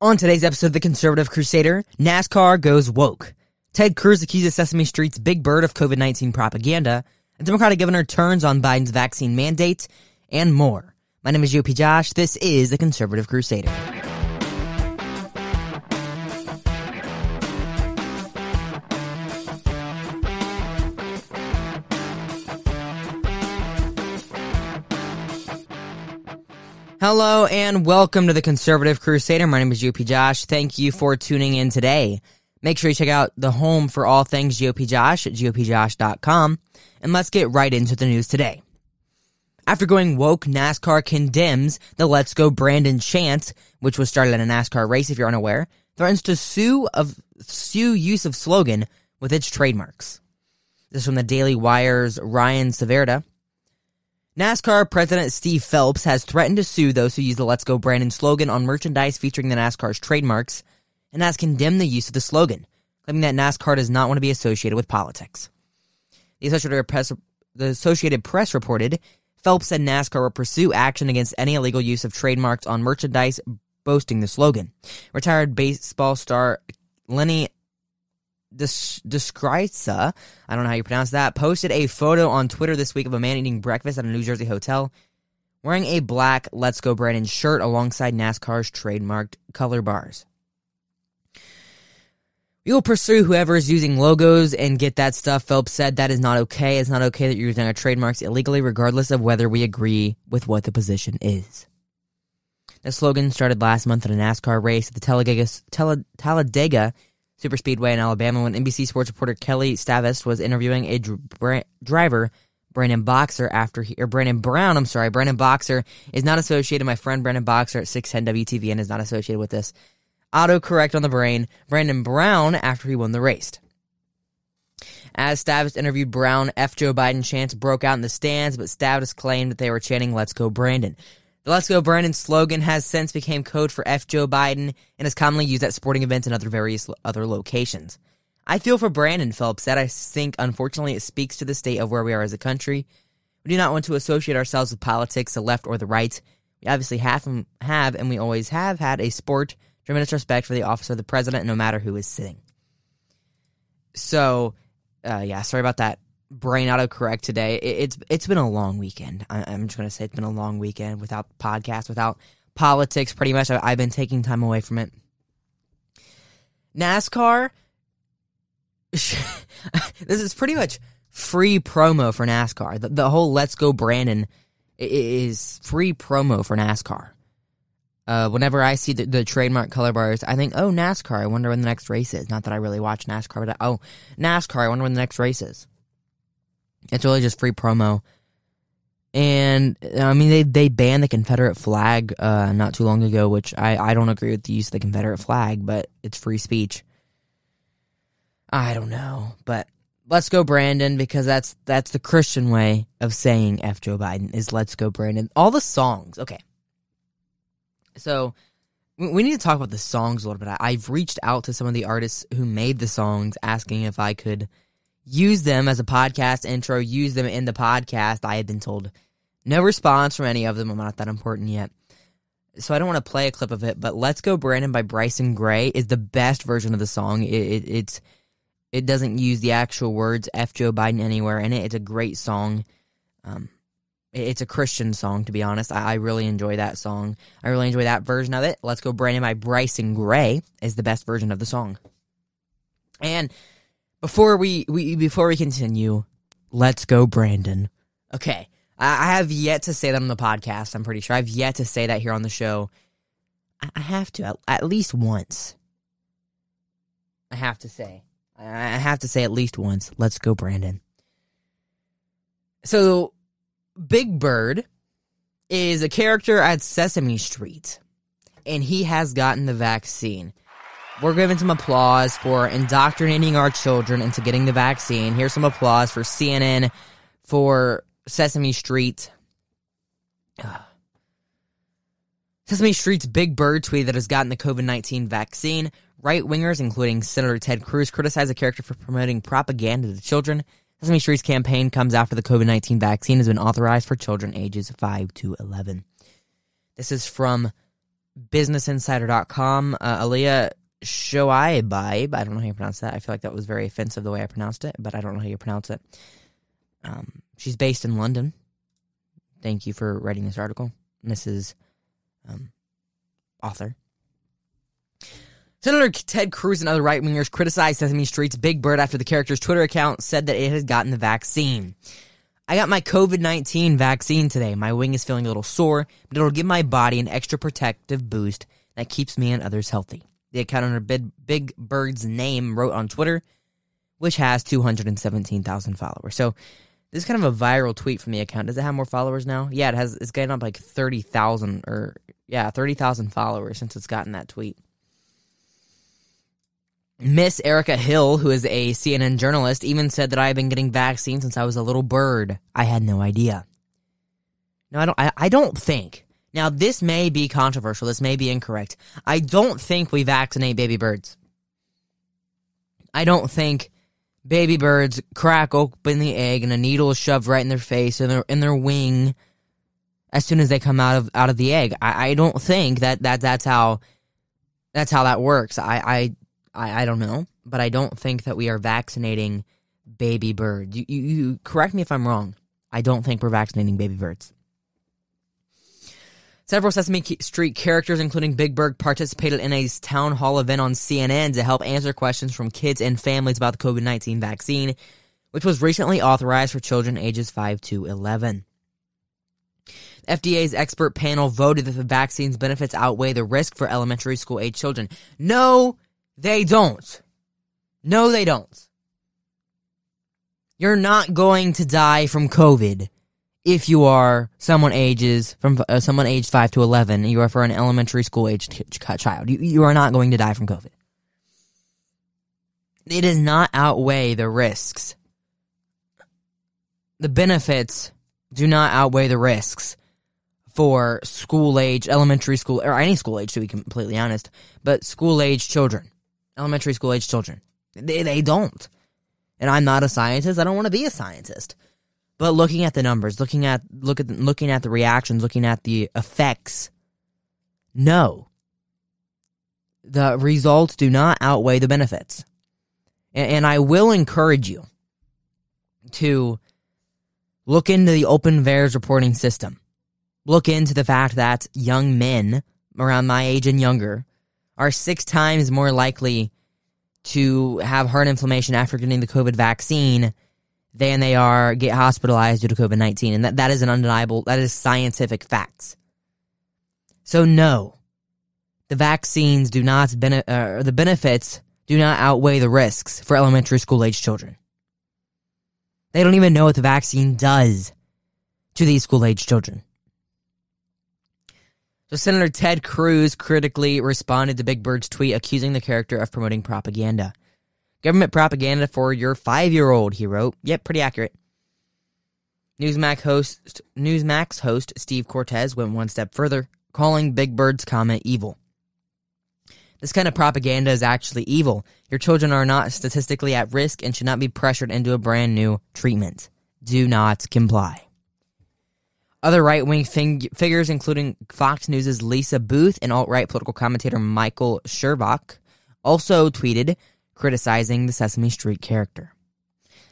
On today's episode of The Conservative Crusader, NASCAR goes woke. Ted Cruz accuses Sesame Street's Big Bird of COVID 19 propaganda. A Democratic governor turns on Biden's vaccine mandate, and more. My name is GOP Josh. This is The Conservative Crusader. Hello and welcome to the Conservative Crusader. My name is GOP Josh. Thank you for tuning in today. Make sure you check out the home for all things GOP Josh at GOPJosh.com. And let's get right into the news today. After going woke, NASCAR condemns the Let's Go Brandon chant, which was started at a NASCAR race, if you're unaware, threatens to sue of sue use of slogan with its trademarks. This is from the Daily Wire's Ryan Saavedra. NASCAR President Steve Phelps has threatened to sue those who use the Let's Go Brandon slogan on merchandise featuring the NASCAR's trademarks and has condemned the use of the slogan, claiming that NASCAR does not want to be associated with politics. The Associated Press, the Associated Press reported Phelps said NASCAR will pursue action against any illegal use of trademarks on merchandise boasting the slogan. Retired baseball star Lenny Descrisa, I don't know how you pronounce that, posted a photo on Twitter this week of a man eating breakfast at a New Jersey hotel wearing a black Let's Go Brandon shirt alongside NASCAR's trademarked color bars. We will pursue whoever is using logos and get that stuff. Phelps said that is not okay. It's not okay that you're using our trademarks illegally, regardless of whether we agree with what the position is. The slogan started last month at a NASCAR race at the Talladega, Talladega Superspeedway in Alabama when NBC Sports reporter Kelly Stavast was interviewing a dr- driver, Brandon Boxer, after he, or Brandon Brown, I'm sorry, Brandon Boxer is not associated. My friend Brandon Boxer at 610 WTVN is not associated with this. Autocorrect on the brain. Brandon Brown after he won the race. As Stavast interviewed Brown, F. Joe Biden chants broke out in the stands, but Stavast claimed that they were chanting Let's Go Brandon. The Let's Go Brandon slogan has since became code for F Joe Biden and is commonly used at sporting events and other various other locations. I feel for Brandon Phelps that I think unfortunately it speaks to the state of where we are as a country. We do not want to associate ourselves with politics, the left or the right. We obviously have and have and we always have had a sport tremendous respect for the office of the president, no matter who is sitting. So, uh, yeah, sorry about that brain autocorrect today. It, it's it's been a long weekend. I, am just gonna say it's been a long weekend without podcast, without politics. Pretty much, I, I've been taking time away from it. NASCAR. this is pretty much free promo for NASCAR. The, the whole "Let's Go Brandon" is free promo for NASCAR. Uh, whenever I see the, the, trademark color bars, I think, oh, NASCAR, I wonder when the next race is. Not that I really watch NASCAR, but I, oh, NASCAR, I wonder when the next race is. It's really just free promo. And I mean, they they banned the Confederate flag uh, not too long ago, which I, I don't agree with the use of the Confederate flag, but it's free speech. I don't know, but let's go Brandon because that's that's the Christian way of saying F Joe Biden is let's go Brandon. All the songs, okay. So we need to talk about the songs a little bit. I've reached out to some of the artists who made the songs, asking if I could use them as a podcast intro, use them in the podcast. I had been told no response from any of them. I'm not that important yet. So I don't want to play a clip of it, but Let's Go Brandon by Bryson Gray is the best version of the song. It, it, it's it doesn't use the actual words F Joe Biden anywhere in it. It's a great song. Um, it's a Christian song, to be honest. I, I, really enjoy that song. I really enjoy that version of it. Let's Go Brandon by Bryson Gray is the best version of the song. And before we, we before we continue, let's go, Brandon. Okay, I, I have yet to say that on the podcast. I'm pretty sure I've yet to say that here on the show. I, I have to at, at least once. I have to say. I have to say at least once. Let's go, Brandon. So, Big Bird is a character at Sesame Street, and he has gotten the vaccine we're giving some applause for indoctrinating our children into getting the vaccine. Here's some applause for CNN, for Sesame Street. Sesame Street's Big Bird tweet that has gotten the COVID 19 vaccine. Right wingers, including Senator Ted Cruz, criticize the character for promoting propaganda to children. Sesame Street's campaign comes after the COVID 19 vaccine has been authorized for children ages 5 to 11. This is from BusinessInsider.com. Uh, Aliyah Shoaib, I don't know how you pronounce that. I feel like that was very offensive the way I pronounced it, but I don't know how you pronounce it. Um, she's based in London. Thank you for writing this article, Mrs. Um, author. Senator Ted Cruz and other right wingers criticized Sesame Street's Big Bird after the character's Twitter account said that it has gotten the vaccine. I got my COVID 19 vaccine today. My wing is feeling a little sore, but it'll give my body an extra protective boost that keeps me and others healthy. The account under Big, Big Bird's name wrote on Twitter, which has 217,000 followers. So this is kind of a viral tweet from the account. Does it have more followers now? Yeah, it has. It's getting up like 30,000 or, yeah, 30,000 followers since it's gotten that tweet. Miss Erica Hill, who is a CNN journalist, even said that I have been getting vaccines since I was a little bird. I had no idea. No, I don't. I, I don't think. Now, this may be controversial. This may be incorrect. I don't think we vaccinate baby birds. I don't think baby birds crack open the egg and a needle is shoved right in their face and their in their wing as soon as they come out of out of the egg. I, I don't think that, that that's how that's how that works. I, I I, I don't know, but I don't think that we are vaccinating baby birds. You, you, you correct me if I'm wrong. I don't think we're vaccinating baby birds. Several Sesame Street characters, including Big Bird, participated in a town hall event on CNN to help answer questions from kids and families about the COVID 19 vaccine, which was recently authorized for children ages 5 to 11. FDA's expert panel voted that the vaccine's benefits outweigh the risk for elementary school age children. No, they don't. No, they don't. You're not going to die from COVID if you are someone ages from uh, someone aged 5 to 11 you are for an elementary school age child you, you are not going to die from covid it does not outweigh the risks the benefits do not outweigh the risks for school age elementary school or any school age to be completely honest but school age children elementary school age children. They, they don't. And I'm not a scientist. I don't want to be a scientist. But looking at the numbers, looking at look at looking at the reactions, looking at the effects, no. The results do not outweigh the benefits. And, and I will encourage you to look into the open VAERS reporting system. Look into the fact that young men around my age and younger are six times more likely to have heart inflammation after getting the COVID vaccine than they are get hospitalized due to COVID 19. And that, that is an undeniable, that is scientific facts. So, no, the vaccines do not, bene- uh, the benefits do not outweigh the risks for elementary school age children. They don't even know what the vaccine does to these school age children. So Senator Ted Cruz critically responded to Big Bird's tweet accusing the character of promoting propaganda. Government propaganda for your five-year-old, he wrote. Yep, pretty accurate. Newsmax host Newsmax host Steve Cortes went one step further, calling Big Bird's comment evil. This kind of propaganda is actually evil. Your children are not statistically at risk and should not be pressured into a brand new treatment. Do not comply. Other right wing fig- figures, including Fox News' Lisa Boothe and alt right political commentator Michael Shervach, also tweeted criticizing the Sesame Street character.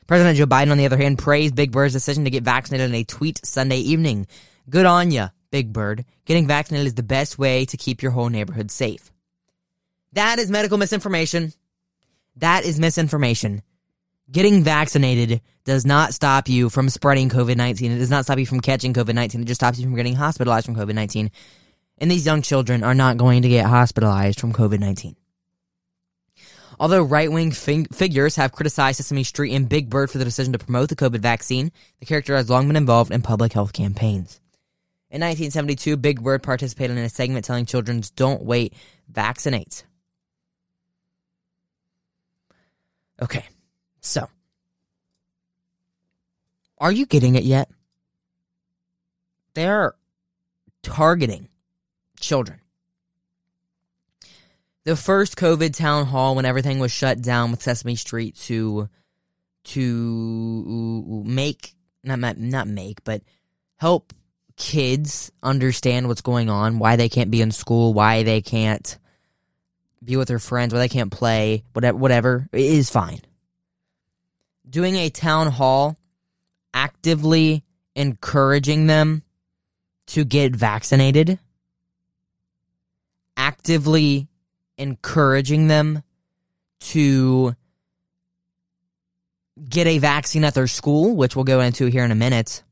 President Joe Biden, on the other hand, praised Big Bird's decision to get vaccinated in a tweet Sunday evening. Good on ya, Big Bird. Getting vaccinated is the best way to keep your whole neighborhood safe. That is medical misinformation. That is misinformation. Getting vaccinated does not stop you from spreading COVID 19. It does not stop you from catching COVID 19. It just stops you from getting hospitalized from COVID 19. And these young children are not going to get hospitalized from COVID 19. Although right wing fig- figures have criticized Sesame Street and Big Bird for the decision to promote the COVID vaccine, the character has long been involved in public health campaigns. In 1972, Big Bird participated in a segment telling children, don't wait, vaccinate. Okay. So, are you getting it yet? They're targeting children. The first COVID town hall when everything was shut down with Sesame Street to to make not not make but help kids understand what's going on, why they can't be in school, why they can't be with their friends, why they can't play, whatever, whatever is fine. Doing a town hall, actively encouraging them to get vaccinated, actively encouraging them to get a vaccine at their school, which we'll go into here in a minute.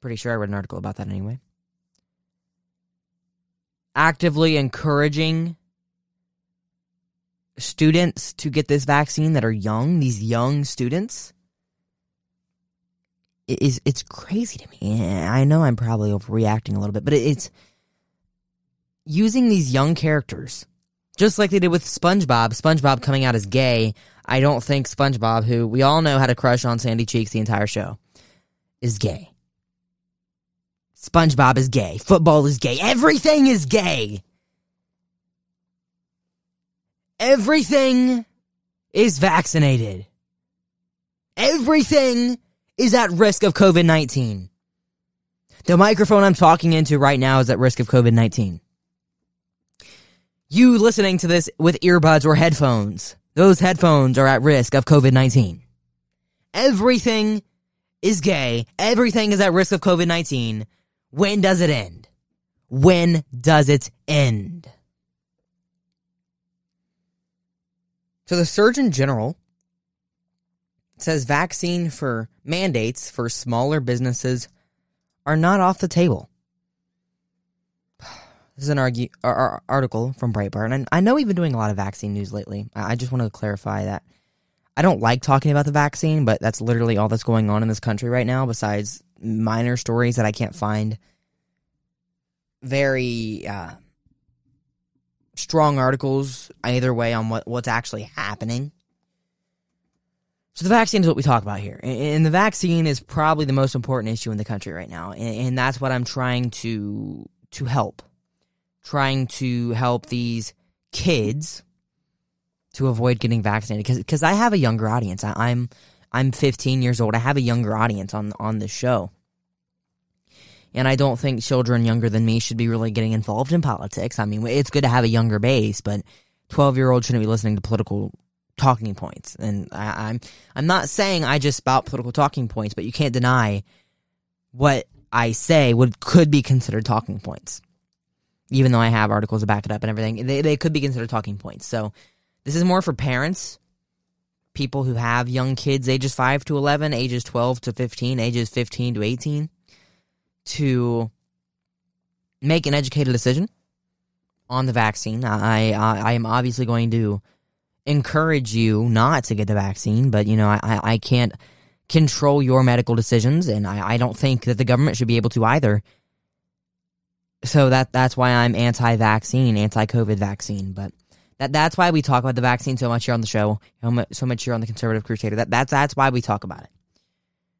Pretty sure I read an article about that anyway. Actively encouraging students to get this vaccine that are young, these young students, is it's crazy to me. I know I'm probably overreacting a little bit, but it's using these young characters, just like they did with SpongeBob. SpongeBob coming out as gay. I don't think SpongeBob, who we all know had a crush on Sandy Cheeks the entire show, is gay. SpongeBob is gay. Football is gay. Everything is gay. Everything is vaccinated. Everything is at risk of COVID 19. The microphone I'm talking into right now is at risk of COVID 19. You listening to this with earbuds or headphones, those headphones are at risk of COVID 19. Everything is gay. Everything is at risk of COVID 19. When does it end? When does it end? So the Surgeon General says vaccine for mandates for smaller businesses are not off the table. This is an argue, article from Breitbart, and I know we've been doing a lot of vaccine news lately. I just want to clarify that I don't like talking about the vaccine, but that's literally all that's going on in this country right now, besides minor stories that I can't find very uh, strong articles either way on what, what's actually happening. So the vaccine is what we talk about here, and the vaccine is probably the most important issue in the country right now, and, that's what I'm trying to to help, trying to help these kids to avoid getting vaccinated because because I have a younger audience. I, I'm I'm 15 years old. I have a younger audience on on this show, and I don't think children younger than me should be really getting involved in politics. I mean, it's good to have a younger base, but 12 year olds shouldn't be listening to political talking points. And I, I'm I'm not saying I just spout political talking points, but you can't deny what I say would could be considered talking points. Even though I have articles to back it up and everything, they they could be considered talking points. So this is more for parents, people who have young kids ages 5 to 11, ages 12 to 15, ages 15 to 18 to make an educated decision on the vaccine. I, I, I am obviously going to encourage you not to get the vaccine, but you know, I, I can't control your medical decisions, and I, I don't think that the government should be able to either. So that that's why I'm anti-vaccine, anti-COVID vaccine. But that that's why we talk about the vaccine so much here on the show, so much here on the Conservative Crusader. That that's that's why we talk about it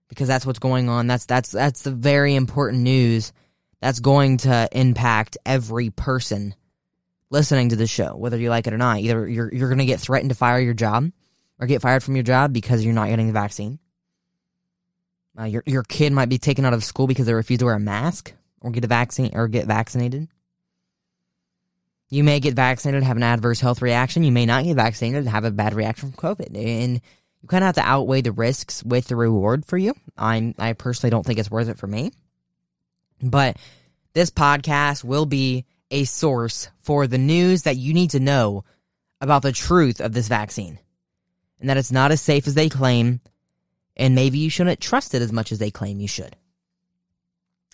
because that's what's going on. That's that's that's the very important news that's going to impact every person listening to the show, whether you like it or not. Either you're you're going to get threatened to fire your job or get fired from your job because you're not getting the vaccine. Uh, your your kid might be taken out of school because they refuse to wear a mask or get a vaccine or get vaccinated. You may get vaccinated, have an adverse health reaction. You may not get vaccinated have a bad reaction from COVID. And you kind of have to outweigh the risks with the reward for you. I'm I personally don't think it's worth it for me. But this podcast will be a source for the news that you need to know about the truth of this vaccine and that it's not as safe as they claim, and maybe you shouldn't trust it as much as they claim you should.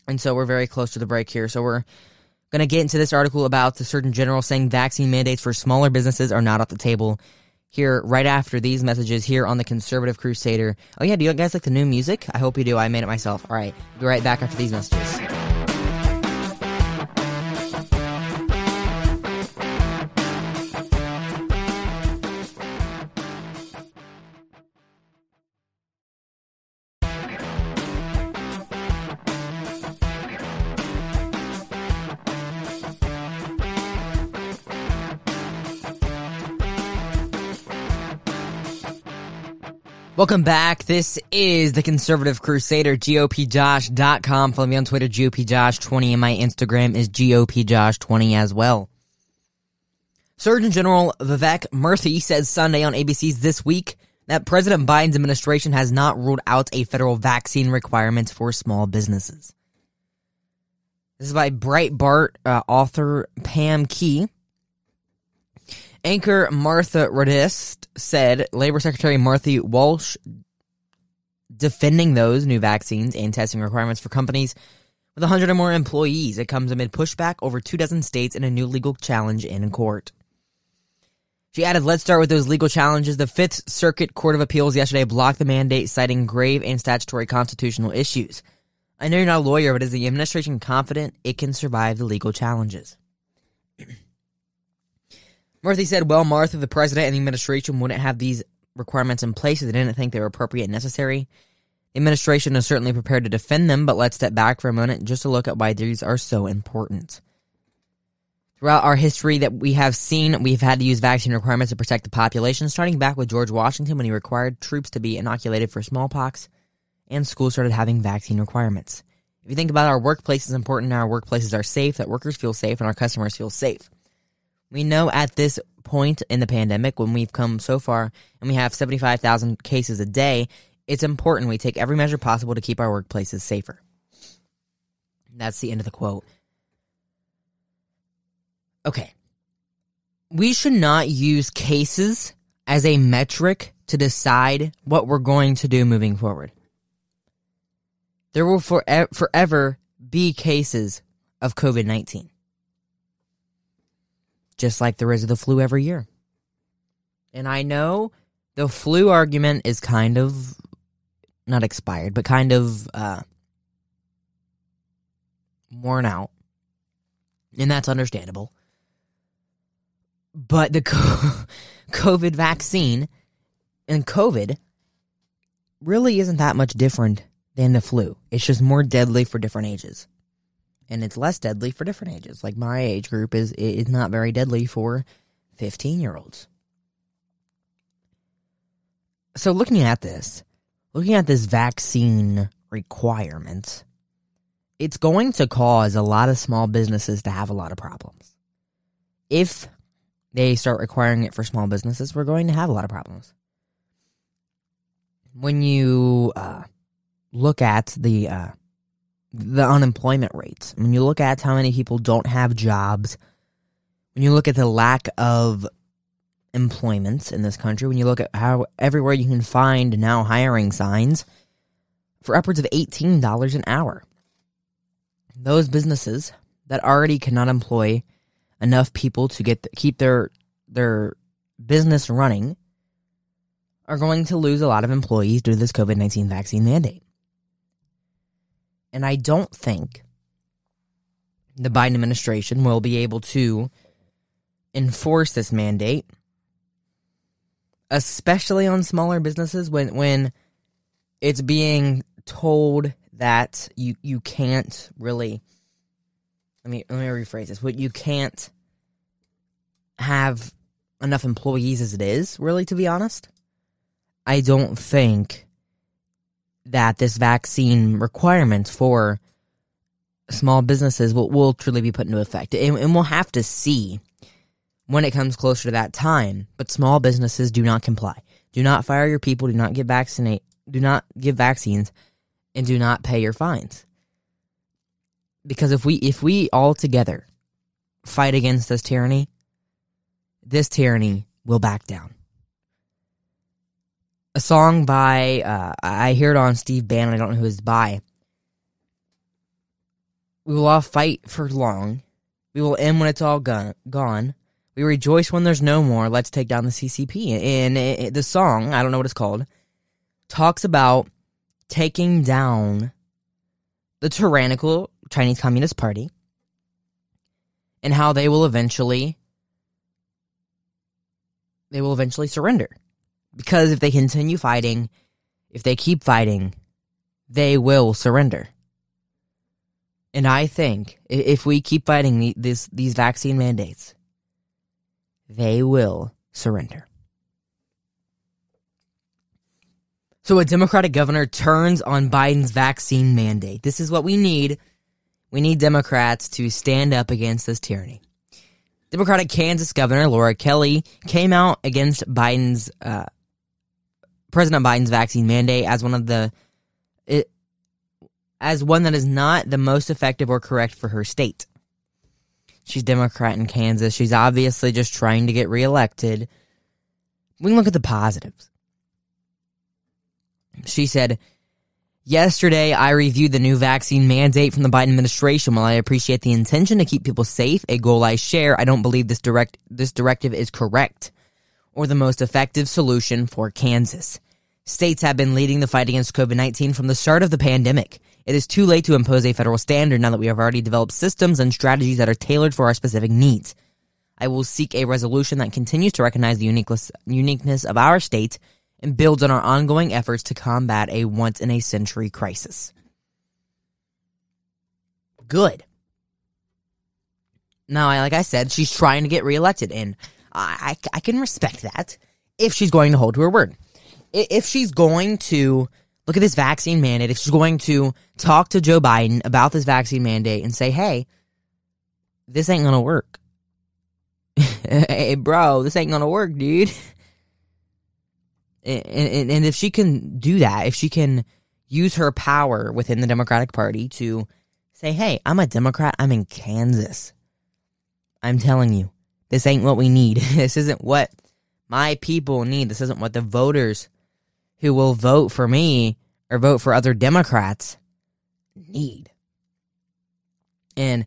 And so we're very close to the break here. So we're going to get into this article about the Surgeon General saying vaccine mandates for smaller businesses are not off the table. Here, right after these messages, here on the Conservative Crusader. Oh, yeah, do you guys like the new music? I hope you do. I made it myself. All right, be right back after these messages. Welcome back. This is the Conservative Crusader, GOPJosh.com. Follow me on Twitter, GOPJosh20, and my Instagram is GOPJosh20 as well. Surgeon General Vivek Murthy said Sunday on ABC's This Week that President Biden's administration has not ruled out a federal vaccine requirement for small businesses. This is by Breitbart uh, author Pam Key. Anchor Martha Raddatz said Labor Secretary Martha Walsh defending those new vaccines and testing requirements for companies with 100 or more employees. It comes amid pushback over two dozen states and a new legal challenge in court. She added, let's start with those legal challenges. The Fifth Circuit Court of Appeals yesterday blocked the mandate, citing grave and statutory constitutional issues. I know you're not a lawyer, but is the administration confident it can survive the legal challenges? Murthy said, well, Martha, the president and the administration wouldn't have these requirements in place if they didn't think they were appropriate and necessary. The administration is certainly prepared to defend them, but let's step back for a moment just to look at why these are so important. Throughout our history that we have seen, we've had to use vaccine requirements to protect the population, starting back with George Washington when he required troops to be inoculated for smallpox, and schools started having vaccine requirements. If you think about our workplace is important our workplaces are safe, that workers feel safe and our customers feel safe. We know at this point in the pandemic, when we've come so far and we have 75,000 cases a day, it's important we take every measure possible to keep our workplaces safer. That's the end of the quote. Okay. We should not use cases as a metric to decide what we're going to do moving forward. There will forever be cases of COVID 19 just like there is the flu every year. And I know the flu argument is kind of not expired, but kind of uh, worn out. And that's understandable. But the COVID vaccine and COVID really isn't that much different than the flu. It's just more deadly for different ages and it's less deadly for different ages. Like my age group is is not very deadly for 15 year olds. So looking at this, looking at this vaccine requirement, it's going to cause a lot of small businesses to have a lot of problems. If they start requiring it for small businesses, we're going to have a lot of problems. When you uh, look at the uh, the unemployment rates. When you look at how many people don't have jobs, when you look at the lack of employment in this country, when you look at how everywhere you can find now hiring signs for upwards of $18 an hour. Those businesses that already cannot employ enough people to get keep their their business running are going to lose a lot of employees due to this COVID-19 vaccine mandate. And I don't think the Biden administration will be able to enforce this mandate, especially on smaller businesses when when it's being told that you you can't really let me let me rephrase this. What you can't have enough employees as it is, really to be honest. I don't think that this vaccine requirement for small businesses will, will truly be put into effect. And, and we'll have to see when it comes closer to that time. But small businesses do not comply. Do not fire your people. Do not get vaccinate. Do not give vaccines, and do not pay your fines. Because if we if we all together fight against this tyranny, this tyranny will back down a song by uh, I hear it on Steve Bannon. I don't know who it's by. We will all fight for long. We will end when it's all gone. Gone. We rejoice when there's no more. Let's take down the CCP. And it, it, the song, I don't know what it's called, talks about taking down the tyrannical Chinese Communist Party and how they will eventually they will eventually surrender. Because if they continue fighting, if they keep fighting, they will surrender. And I think if we keep fighting this, these vaccine mandates, they will surrender. So a Democratic governor turns on Biden's vaccine mandate. This is what we need. We need Democrats to stand up against this tyranny. Democratic Kansas Governor Laura Kelly came out against Biden's uh, President Biden's vaccine mandate as one of the it, as one that is not the most effective or correct for her state. She's Democrat in Kansas. She's obviously just trying to get reelected. We can look at the positives. She said, Yesterday, I reviewed the new vaccine mandate from the Biden administration. While I appreciate the intention to keep people safe, a goal I share, I don't believe this direct this directive is correct or the most effective solution for Kansas. States have been leading the fight against COVID-19 from the start of the pandemic. It is too late to impose a federal standard now that we have already developed systems and strategies that are tailored for our specific needs. I will seek a resolution that continues to recognize the uniqueness of our state and builds on our ongoing efforts to combat a once in a century crisis. Good. Now, like I said, she's trying to get reelected, and I, I, can respect that if she's going to hold to her word. If she's going to look at this vaccine mandate, if she's going to talk to Joe Biden about this vaccine mandate and say, hey, this ain't gonna work. hey, bro, this ain't gonna work, dude. and, and, and if she can do that, if she can use her power within the Democratic Party to say, hey, I'm a Democrat, I'm in Kansas. I'm telling you, this ain't what we need. this isn't what my people need. This isn't what the voters who will vote for me or vote for other Democrats need. And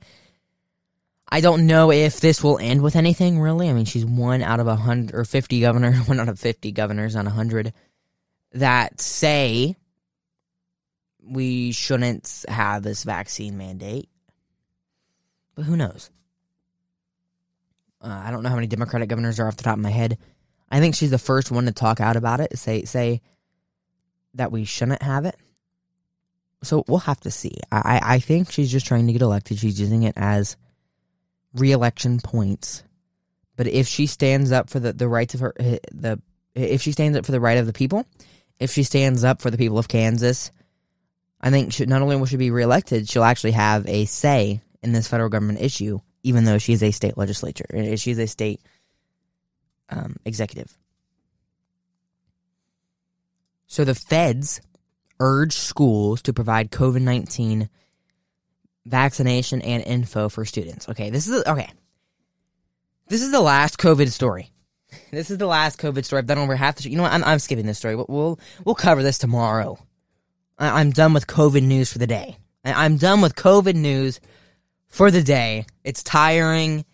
I don't know if this will end with anything really. I mean, she's one out of a hundred or fifty governors, one out of fifty governors on a hundred that say we shouldn't have this vaccine mandate. But who knows? Uh, I don't know how many Democratic governors are off the top of my head. I think she's the first one to talk out about it, say say that we shouldn't have it. So we'll have to see. I I think she's just trying to get elected. She's using it as reelection points. But if she stands up for the, the rights of her the if she stands up for the right of the people, if she stands up for the people of Kansas, I think she, not only will she be reelected, she'll actually have a say in this federal government issue, even though she's a state legislature. Uh, she's a state um, executive. So the feds urge schools to provide COVID 19 vaccination and info for students. Okay, this is okay. This is the last COVID story. This is the last COVID story. I've done over half the. You know what? I'm, I'm skipping this story. We'll we'll cover this tomorrow. I, am done with COVID news for the day. I, I'm done with COVID news for the day. It's tiring.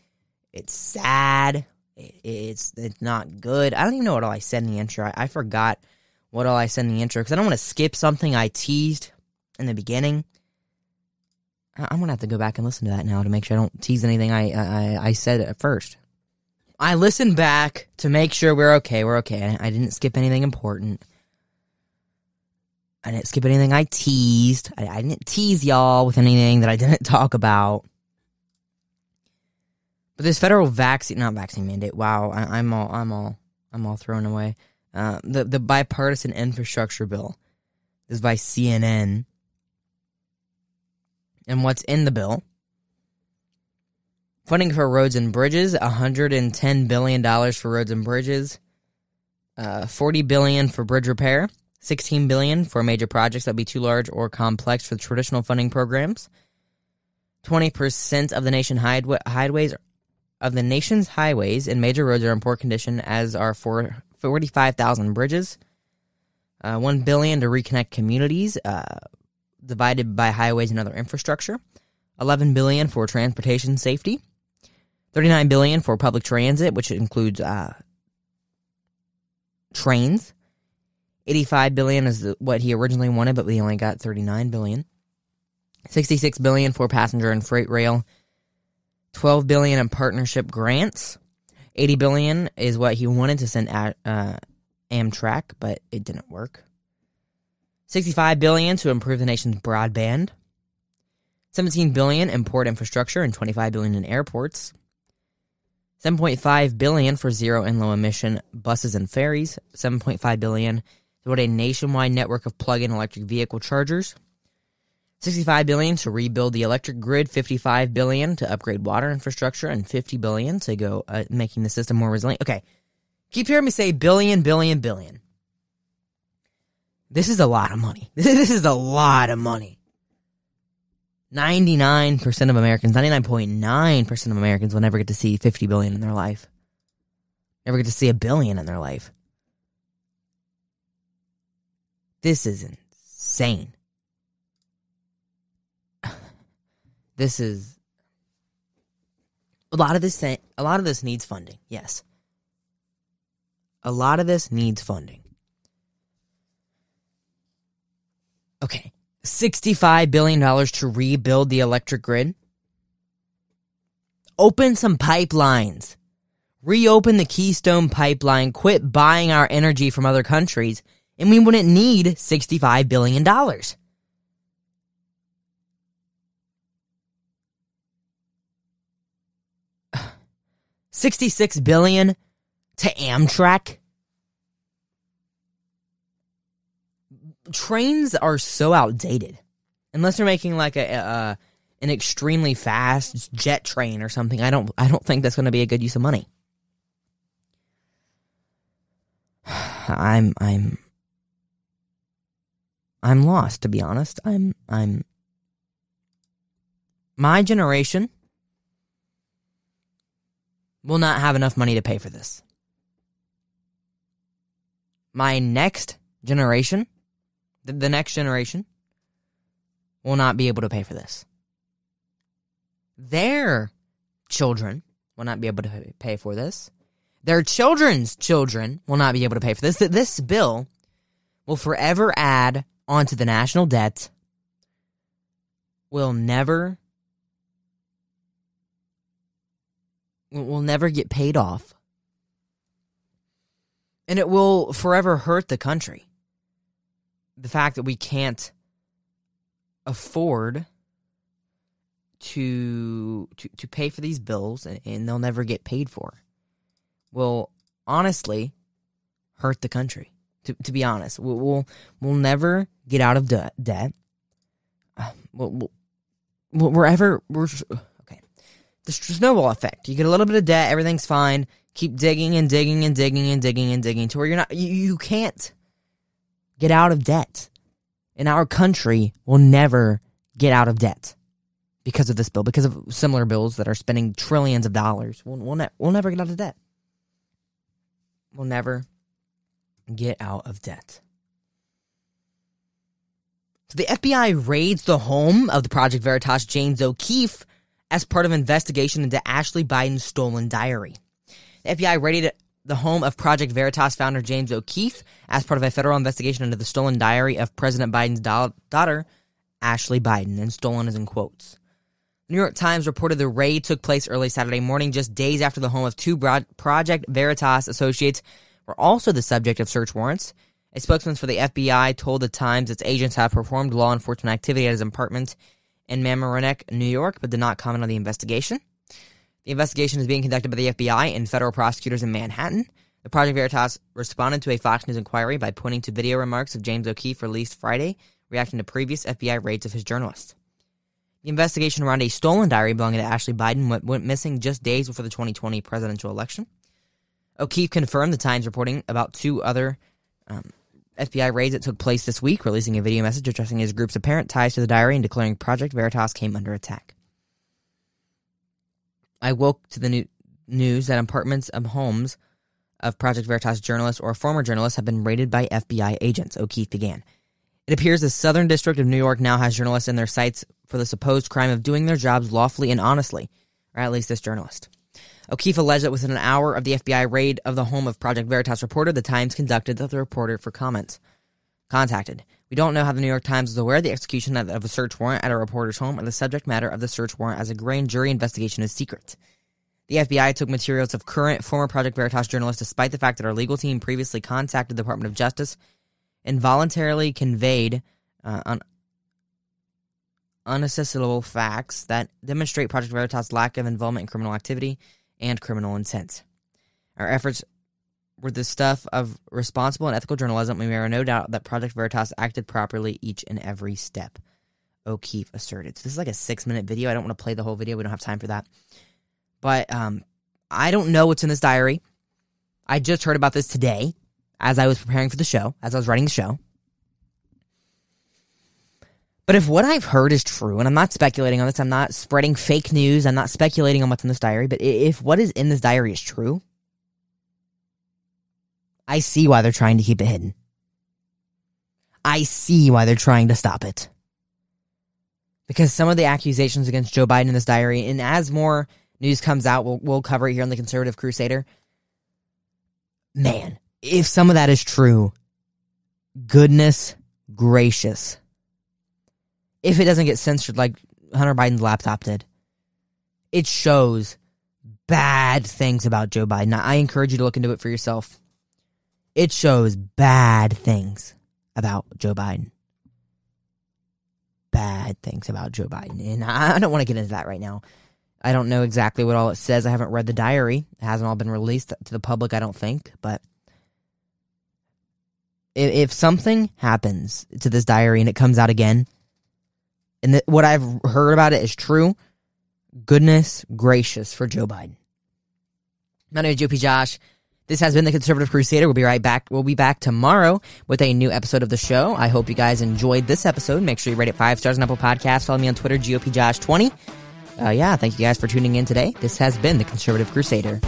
It's sad. It, it's it's not good. I don't even know what all I said in the intro. I, I forgot what all I said in the intro because I don't want to skip something I teased in the beginning. I'm gonna have to go back and listen to that now to make sure I don't tease anything I I, I said at first. I listened back to make sure we're okay. We're okay. I didn't skip anything important. I didn't skip anything I teased. I, I didn't tease y'all with anything that I didn't talk about. But this federal vaccine, not vaccine mandate. Wow, I, am all, I'm all, I'm all thrown away. Uh, the the bipartisan infrastructure bill is by CNN and what's in the bill. Funding for roads and bridges, $110 billion for roads and bridges, uh, 40 billion for bridge repair, 16 billion for major projects that would be too large or complex for traditional funding programs. 20% of the nation highways of the nation's highways and major roads are in poor condition, as are for 45,000 bridges. Uh, One billion to reconnect communities. Uh, divided by highways and other infrastructure, 11 billion for transportation safety, 39 billion for public transit, which includes uh, trains. 85 billion is what he originally wanted, but we only got 39 billion. 66 billion for passenger and freight rail. 12 billion in partnership grants. 80 billion is what he wanted to send at uh, Amtrak, but it didn't work. 65 billion to improve the nation's broadband, 17 billion in port infrastructure and 25 billion in airports, 7.5 billion for zero and low emission buses and ferries, 7.5 billion build a nationwide network of plug-in electric vehicle chargers. 65 billion to rebuild the electric grid, 55 billion to upgrade water infrastructure, and 50 billion to go uh, making the system more resilient. Okay. Keep hearing me say billion, billion, billion. This is a lot of money. This is a lot of money. 99% of Americans, 99.9% of Americans will never get to see 50 billion in their life. Never get to see a billion in their life. This is insane. This is a lot of this a lot of this needs funding. Yes. A lot of this needs funding. Okay. $65 billion to rebuild the electric grid. Open some pipelines. Reopen the Keystone pipeline. Quit buying our energy from other countries. And we wouldn't need $65 billion. 66 billion to Amtrak. trains are so outdated unless they're making like a an extremely fast jet train or something. I don't I don't think that's going to be a good use of money. I'm I'm I'm lost to be honest. I'm I'm my generation will not have enough money to pay for this. My next generation the, the next generation will not be able to pay for this. Their children will not be able to pay for this. Their children's children will not be able to pay for this. This bill will forever add onto the national debt, will never will never get paid off. And it will forever hurt the country the fact that we can't afford to to to pay for these bills and, and they'll never get paid for will honestly hurt the country to, to be honest we'll, we'll, we'll never get out of de- debt uh, we'll, we'll, wherever we're okay the snowball effect you get a little bit of debt everything's fine keep digging and digging and digging and digging and digging to where you're not you, you can't get out of debt. And our country will never get out of debt because of this bill, because of similar bills that are spending trillions of dollars. We'll, we'll, ne- we'll never get out of debt. We'll never get out of debt. So the FBI raids the home of the Project Veritas James O'Keefe as part of an investigation into Ashley Biden's stolen diary. The FBI raided the home of Project Veritas founder James O'Keefe as part of a federal investigation into the stolen diary of President Biden's da- daughter, Ashley Biden, and stolen is in quotes. New York Times reported the raid took place early Saturday morning, just days after the home of two Project Veritas associates were also the subject of search warrants. A spokesman for the FBI told the Times its agents have performed law enforcement activity at his apartment in Mamaroneck, New York, but did not comment on the investigation. The investigation is being conducted by the FBI and federal prosecutors in Manhattan. The Project Veritas responded to a Fox News inquiry by pointing to video remarks of James O'Keefe released Friday, reacting to previous FBI raids of his journalist. The investigation around a stolen diary belonging to Ashley Biden went, went missing just days before the 2020 presidential election. O'Keefe confirmed the Times reporting about two other um, FBI raids that took place this week, releasing a video message addressing his group's apparent ties to the diary and declaring Project Veritas came under attack. I woke to the new news that apartments and homes of Project Veritas journalists or former journalists have been raided by FBI agents, O'Keefe began. It appears the Southern District of New York now has journalists in their sights for the supposed crime of doing their jobs lawfully and honestly, or at least this journalist. O'Keefe alleged that within an hour of the FBI raid of the home of Project Veritas reporter, the Times conducted the reporter for comments. Contacted. We don't know how the New York Times is aware of the execution of a search warrant at a reporter's home or the subject matter of the search warrant as a grand jury investigation is secret. The FBI took materials of current former Project Veritas journalists despite the fact that our legal team previously contacted the Department of Justice and voluntarily conveyed uh, un- facts that demonstrate Project Veritas' lack of involvement in criminal activity and criminal intent. Our efforts were the stuff of responsible and ethical journalism, we are no doubt that Project Veritas acted properly each and every step. O'Keefe asserted. So this is like a six minute video. I don't want to play the whole video. We don't have time for that. But um, I don't know what's in this diary. I just heard about this today as I was preparing for the show, as I was writing the show. But if what I've heard is true, and I'm not speculating on this, I'm not spreading fake news, I'm not speculating on what's in this diary, but if what is in this diary is true, I see why they're trying to keep it hidden. I see why they're trying to stop it. Because some of the accusations against Joe Biden in this diary, and as more news comes out, we'll, we'll cover it here on the Conservative Crusader. Man, if some of that is true, goodness gracious. If it doesn't get censored like Hunter Biden's laptop did, it shows bad things about Joe Biden. I encourage you to look into it for yourself. It shows bad things about Joe Biden. Bad things about Joe Biden. And I don't want to get into that right now. I don't know exactly what all it says. I haven't read the diary. It hasn't all been released to the public, I don't think. But if, something happens to this diary and it comes out again, and the, what I've heard about it is true, goodness gracious for Joe Biden. My name is GOP Josh. This has been the Conservative Crusader. We'll be right back. We'll be back tomorrow with a new episode of the show. I hope you guys enjoyed this episode. Make sure you rate it five stars on Apple Podcasts. Follow me on Twitter, GOP Josh 20 uh, yeah, thank you guys for tuning in today. This has been the Conservative Crusader.